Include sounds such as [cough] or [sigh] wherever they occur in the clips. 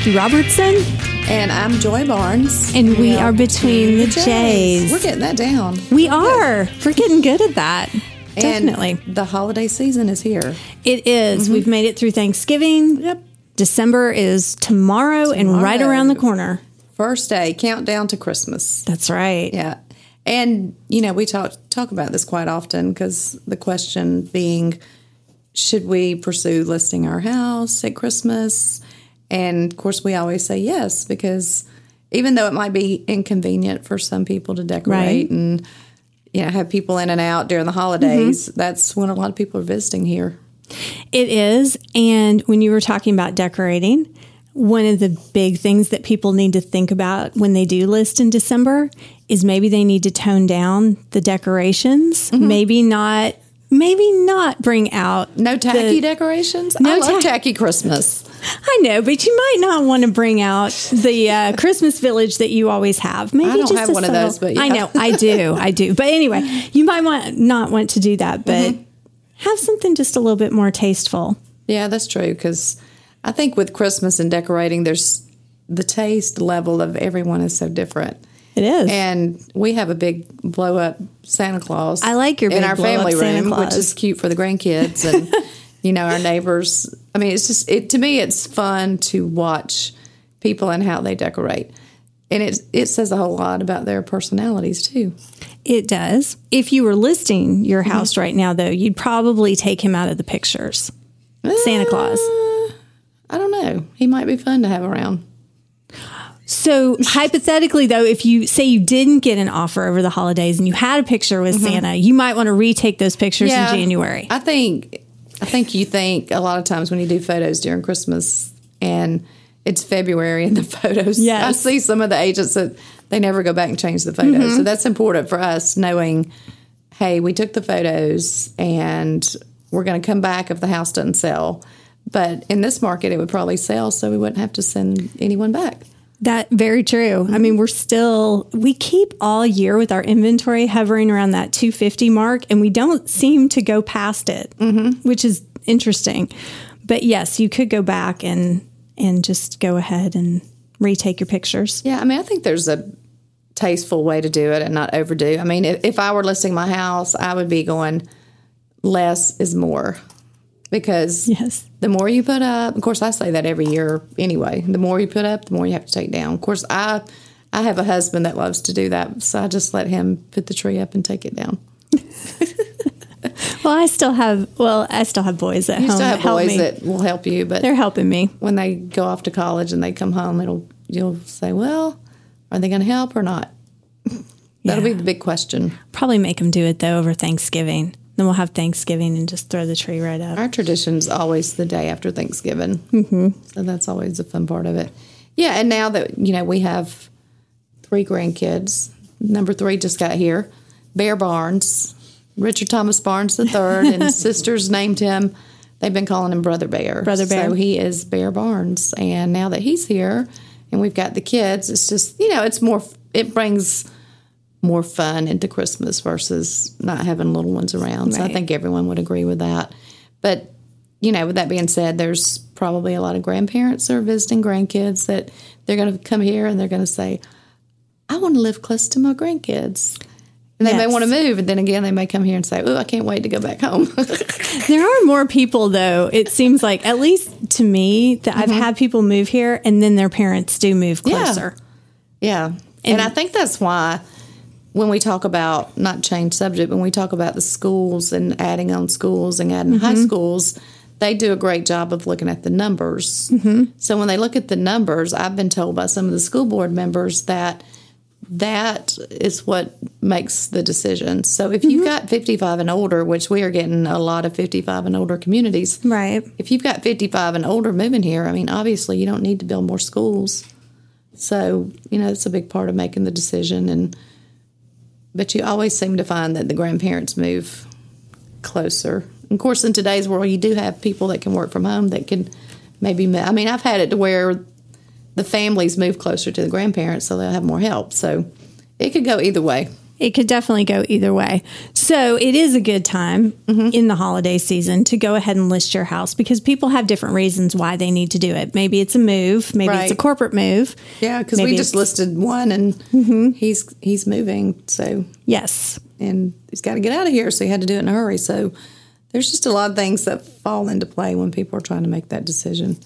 Jackie Robertson, And I'm Joy Barnes. and we are between the J's. We're getting that down. We are. We're getting good at that. Definitely. And the holiday season is here. It is. Mm-hmm. We've made it through Thanksgiving. Yep. December is tomorrow, and right around the corner. First day, countdown to Christmas. That's right. Yeah. And, you know, we talk talk about this quite often because the question being should we pursue listing our house at Christmas? And of course, we always say yes because even though it might be inconvenient for some people to decorate Right. and you know have people in and out during the holidays, that's when a lot of people are visiting here. It is. And when you were talking about decorating, one of the big things that people need to think about when they do list in December is maybe they need to tone down the decorations. Mm-hmm. Maybe not. Maybe not bring out No tacky the- decorations. No I love ta- tacky Christmas. I know, but you might not want to bring out the uh, Christmas village that you always have. Maybe I don't just have one of those, but I know I do, I do. But anyway, you might want not want to do that, but Mm-hmm. have something just a little bit more tasteful. Yeah, that's true. Because I think with Christmas and decorating, there's the taste level of everyone is so different. It is. And we have a big blow up Santa Claus. I like your in our family Santa room, Claus. which is cute for the grandkids and [laughs] you know our neighbors. I mean, it's just it to me. It's fun to watch people and how they decorate, and it it says a whole lot about their personalities too. It does. If you were listing your Mm-hmm. house right now, though, you'd probably take him out of the pictures. Santa Claus. Uh, I don't know. He might be fun to have around. So, hypothetically, though, if you say you didn't get an offer over the holidays and you had a picture with Santa, you might want to retake those pictures in January. I think I think you think a lot of times when you do photos during Christmas and it's February and the [laughs] photos. Yes. I see some of the agents that they never go back and change the photos. Mm-hmm. So that's important for us knowing, hey, we took the photos and we're going to come back if the house doesn't sell. But in this market, it would probably sell, so we wouldn't have to send anyone back. That very true. I mean, we're still we keep all year with our inventory hovering around that 250 mark, and we don't seem to go past it, mm-hmm. which is interesting. But yes, you could go back and and just go ahead and retake your pictures. Yeah, I mean, I think there's a tasteful way to do it and not overdo. I mean, if, if I were listing my house, I would be going less is more because Yes. the more you put up, of course, I say that every year anyway. The more you put up, the more you have to take down. Of course, I I have a husband that loves to do that, so I just let him put the tree up and take it down. [laughs] Well, I still have well, I still have boys at You home still that have help boys me. that will help you, but They're helping me. when they go off to college and they come home, it'll you'll say, "Well, are they going to help or not?" [laughs] That'll be the big question. Probably make them do it though over Thanksgiving. Then we'll have Thanksgiving and just throw the tree right up. Our tradition's always the day after Thanksgiving, mm-hmm. so that's always a fun part of it. Yeah, and now that you know we have three grandkids, number three just got here, Bear Barnes, Richard Thomas Barnes the third, and [laughs] sisters named him. They've been calling him Brother Bear. Brother Bear. So he is Bear Barnes, and now that he's here, and we've got the kids, it's just you know it's more. It brings more fun into Christmas versus not having little ones around. So I think everyone would agree with that. But you know, with that being said, there's probably a lot of grandparents that are visiting grandkids that they're going to come here and they're going to say, "I want to live close to my grandkids." And they may want to move, and then again, they may come here and say, "Oh, I can't wait to go back home." [laughs] There are more people, though. It seems like, at least to me, that I've mm-hmm. had people move here and then their parents do move Yeah. closer. Yeah. And, I think that's why when we talk about not change subject, when we talk about the schools and adding on schools and adding high mm-hmm. schools, they do a great job of looking at the numbers. Mm-hmm. So when they look at the numbers, I've been told by some of the school board members that that is what makes the decision. So if you've mm-hmm. got 55 and older, which we are getting a lot of 55 and older communities, Right. if you've got 55 and older moving here, I mean, obviously you don't need to build more schools. So, you know, it's a big part of making the decision. And, but you always seem to find that the grandparents move closer. Of course, in today's world, you do have people that can work from home that can maybe, I mean, I've had it to where the families move closer to the grandparents so they'll have more help. So it could go either way. It could definitely go either way. So it is a good time mm-hmm. in the holiday season to go ahead and list your house because people have different reasons why they need to do it. Maybe it's a move, maybe it's a corporate move. Yeah, because we just listed one, and mm-hmm. he's he's moving, so Yes. and he's got to get out of here, so he had to do it in a hurry. So there's just a lot of things that fall into play when people are trying to make that decision.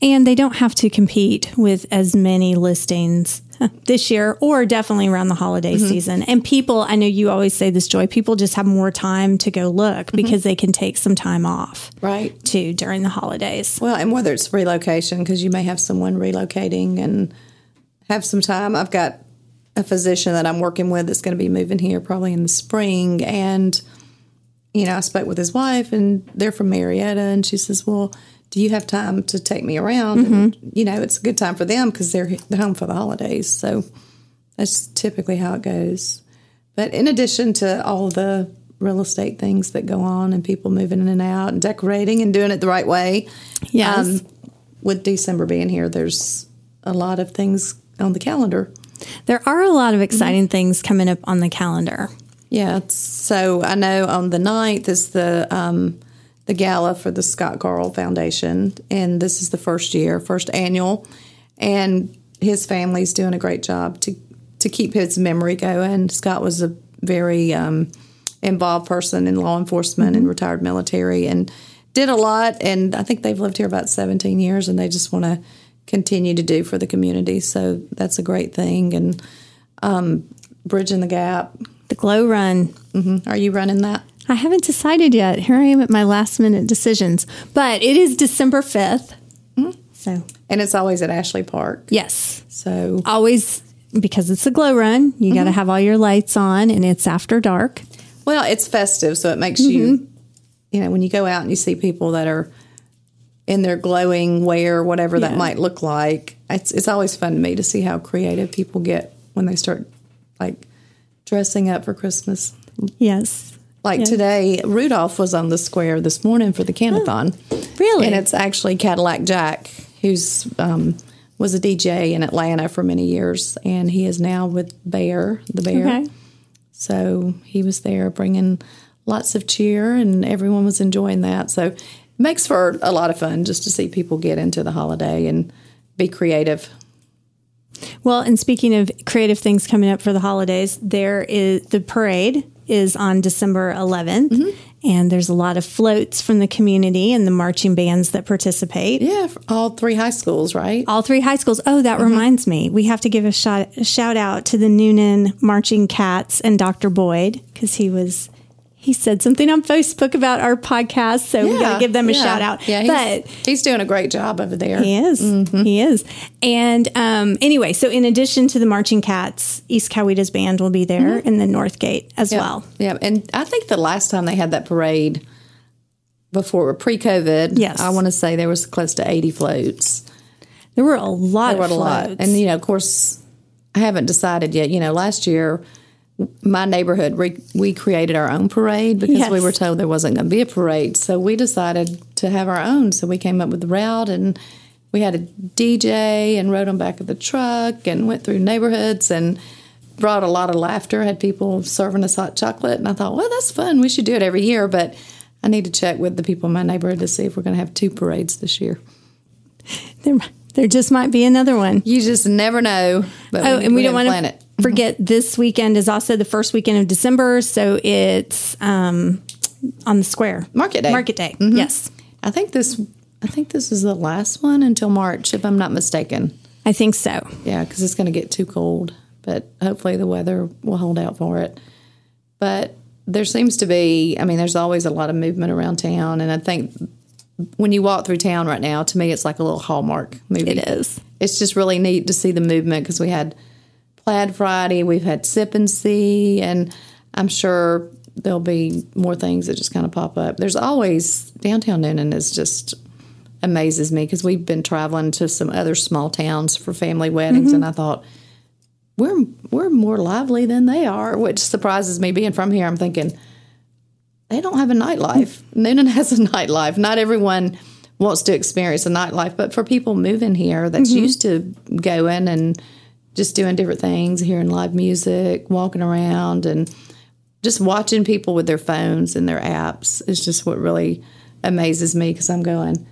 And they don't have to compete with as many listings this year or definitely around the holiday mm-hmm. season. And people, I know you always say this, Joy, people just have more time to go look mm-hmm. because they can take some time off Right. too during the holidays. Well, and whether it's relocation, because you may have someone relocating and have some time. I've got a physician that I'm working with that's going to be moving here probably in the spring. And, you know, I spoke with his wife, and they're from Marietta, and she says, Well, you have time to take me around? And, mm-hmm. you know, it's a good time for them because they're, they're home for the holidays. So that's typically how it goes. But in addition to all the real estate things that go on and people moving in and out and decorating and doing it the right way, Yes. Um, with December being here, there's a lot of things on the calendar. There are a lot of mm-hmm. exciting things coming up on the calendar. Yeah, so I know on the 9th is the um, the gala for the Scott Carl Foundation, and this is the first year, first annual, and his family's doing a great job to to keep his memory going. Scott was a very um, involved person in law enforcement and retired military, and did a lot. And I think they've lived here about 17 years, and they just want to continue to do for the community. So that's a great thing, and um, bridging the gap. The Glow Run. Are you running that? I haven't decided yet. Here I am at my last minute decisions, but it is December 5th. Mm-hmm. So, And it's always at Ashley Park. yes, So, always because it's a glow run, you got to mm-hmm. have all your lights on and it's after dark. well, it's festive, so it makes you, mm-hmm. you know, when you go out and you see people that are in their glowing wear, whatever that might look like, it's, it's always fun to me to see how creative people get when they start like dressing up for Christmas. Yes. Like Yeah. today, Rudolph was on the square this morning for the Canathon. Really? And it's actually Cadillac Jack, who's um, was a DJ in Atlanta for many years, and he is now with Bear, the Bear. Okay. So he was there bringing lots of cheer, and everyone was enjoying that. So it makes for a lot of fun just to see people get into the holiday and be creative. Well, and speaking of creative things coming up for the holidays, there is the parade is on December 11th, Mm-hmm. and there's a lot of floats from the community and the marching bands that participate. Yeah, all three high schools, right? All three high schools. Oh, that reminds me. We have to give a shout, a shout out to the Newnan Marching Cats and Dr. Boyd because he was he said something on Facebook about our podcast, so we got to give them a yeah. shout out. Yeah, he's, but he's doing a great job over there. he is. Mm-hmm. He is. And um, anyway, so in addition to the Marching Cats, East Coweta's band will be there in the North Gate as Mm-hmm. Yeah. well. Yeah, and I think the last time they had that parade before pre-COVID, Yes. I want to say there was close to 80 floats. There were a lot There were of a lot. floats. And you know, of course, I haven't decided yet. You know, last year my neighborhood re- we created our own parade because we were told there wasn't going to be a parade. So we decided to have our own. So we came up with the route and we had a DJ and rode on back of the truck and went through neighborhoods and brought a lot of laughter. Had people serving us hot chocolate, and I thought, well, that's fun. We should do it every year. But I need to check with the people in my neighborhood to see if we're going to have two parades this year. there, there just might be another one. You just never know. But Oh, and we don't gotta want plan to it. Forget this weekend is also the first weekend of December, so it's um, on the square Market Day. Market Day, yes, I think this. I think this is the last one until March, if I'm not mistaken. I think so. Yeah, because it's going to get too cold. But hopefully the weather will hold out for it. But there seems to be. I mean, there's always a lot of movement around town, and I think when you walk through town right now, to me, it's like a little Hallmark movie. It is. It's just really neat to see the movement because we had Plaid Friday, we've had Sip and See, and I'm sure there'll be more things that just kind of pop up. There's always downtown Newnan is just amazes me because we've been traveling to some other small towns for family weddings, and mm-hmm. I thought we're we're more lively than they are, which surprises me. Being from here, I'm thinking they don't have a nightlife. Newnan has a nightlife. Not everyone wants to experience a nightlife, but for people moving here that's mm-hmm. used to going and just doing different things, hearing live music, walking around, and just watching people with their phones and their apps is just what really amazes me because I'm going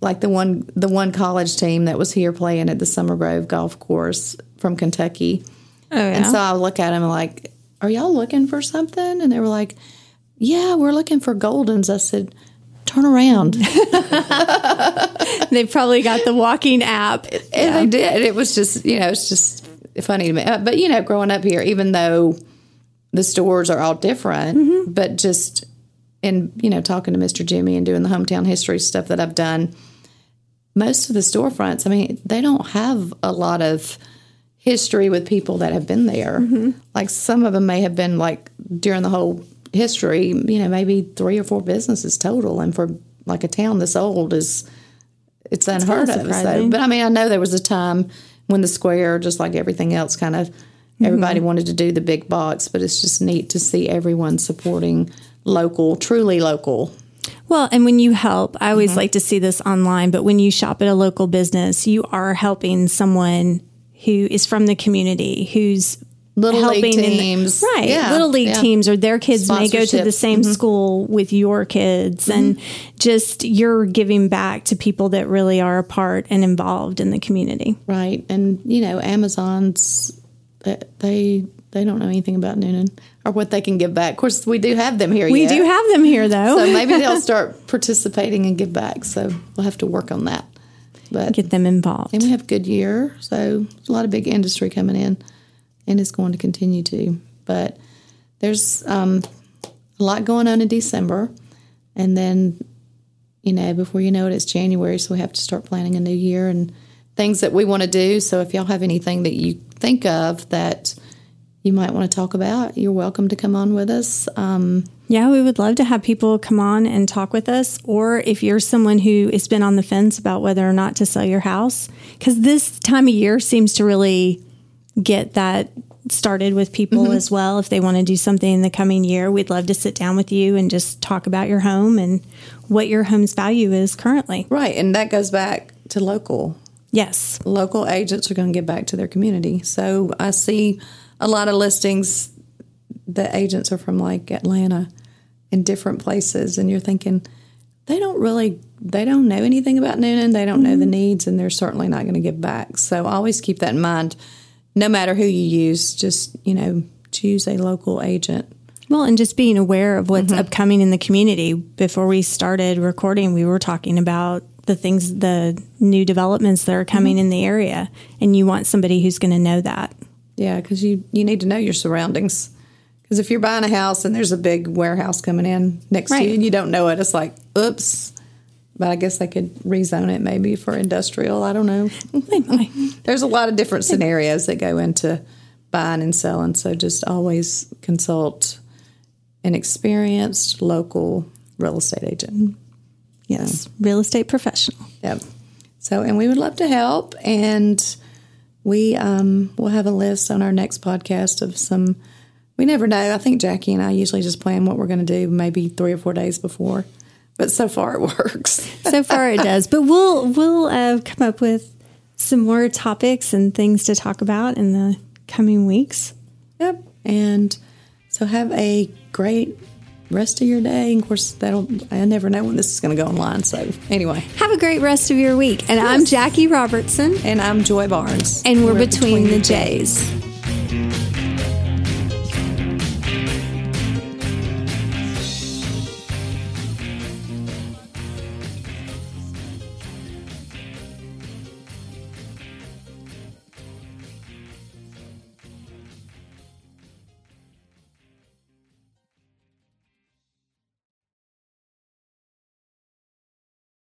like the one the one college team that was here playing at the Summer Grove Golf Course from Kentucky. Oh, yeah. And so I look at them like, "Are y'all looking for something?" And they were like, "Yeah, we're looking for Goldens." I said, "Turn around." [laughs] [laughs] they probably got the walking app. And they did. It was just, you know, it's just funny to me. Uh, But, you know, growing up here, even though the stores are all different, but just in, you know, talking to Mr. Jimmy and doing the hometown history stuff that I've done, most of the storefronts, I mean, they don't have a lot of history with people that have been there. Like some of them may have been like during the whole history, you know, maybe three or four businesses total. And for like a town this old is, it's unheard of. So, but I mean, I know there was a time when the square, just like everything else, kind of Mm-hmm. everybody wanted to do the big box, but it's just neat to see everyone supporting local, truly local. Well, and when you help, I always Mm-hmm. like to see this online, but when you shop at a local business, you are helping someone who is from the community, who's Little league helping in the- teams. right. Yeah, Little league yeah. teams or their kids may go to the same Mm-hmm. school with your kids and just you're giving back to people that really are a part and involved in the community. Right. And, you know, Amazon's, they- they they don't know anything about Newnan or what they can give back. Of course, we do have them here We yet. do have them here though. So maybe they'll [laughs] start participating and give back. So we'll have to work on that. But Get them involved. And we have a good year, so a lot of big industry coming in, and is going to continue to. But there's um, a lot going on in December, and then you know before you know it, it's January, so we have to start planning a new year and things that we want to do. So if y'all have anything that you think of that you might want to talk about, you're welcome to come on with us. Um, Yeah, we would love to have people come on and talk with us. Or if you're someone who has been on the fence about whether or not to sell your house, because this time of year seems to really get that started with people mm-hmm. as well. If they want to do something in the coming year, we'd love to sit down with you and just talk about your home and what your home's value is currently. right, and that goes back to local. Yes. local agents are going to give back to their community. So I see a lot of listings that agents are from like Atlanta in different places, and you're thinking they don't really they don't know anything about Newnan. They don't know the mm-hmm. needs, and they're certainly not going to give back. So always keep that in mind. No matter who you use, just you know choose a local agent. Well, and just being aware of what's mm-hmm. upcoming in the community. Before we started recording, we were talking about the things, the new developments that are coming mm-hmm. in the area, and you want somebody who's going to know that. Yeah, because you you need to know your surroundings. Because if you're buying a house and there's a big warehouse coming in next to you and you don't know it, it's like, oops. But I guess they could rezone it maybe for industrial. I don't know. [laughs] There's a lot of different scenarios that go into buying and selling. So just always consult an experienced local real estate agent. Yes, real estate professional. Yep. So, and we would love to help. And we um, will have a list on our next podcast of some. We never know. I think Jackie and I usually just plan what we're going to do maybe three or four days before. But so far it [laughs] works. So far, it does, but we'll we'll uh, come up with some more topics and things to talk about in the coming weeks. yep. And so have a great rest of your day. And of course, that'll. I never know when this is going to go online. So anyway, Have a great rest of your week. And I'm Jackie Robertson, and I'm Joy Barnes, and we're, between, the J's.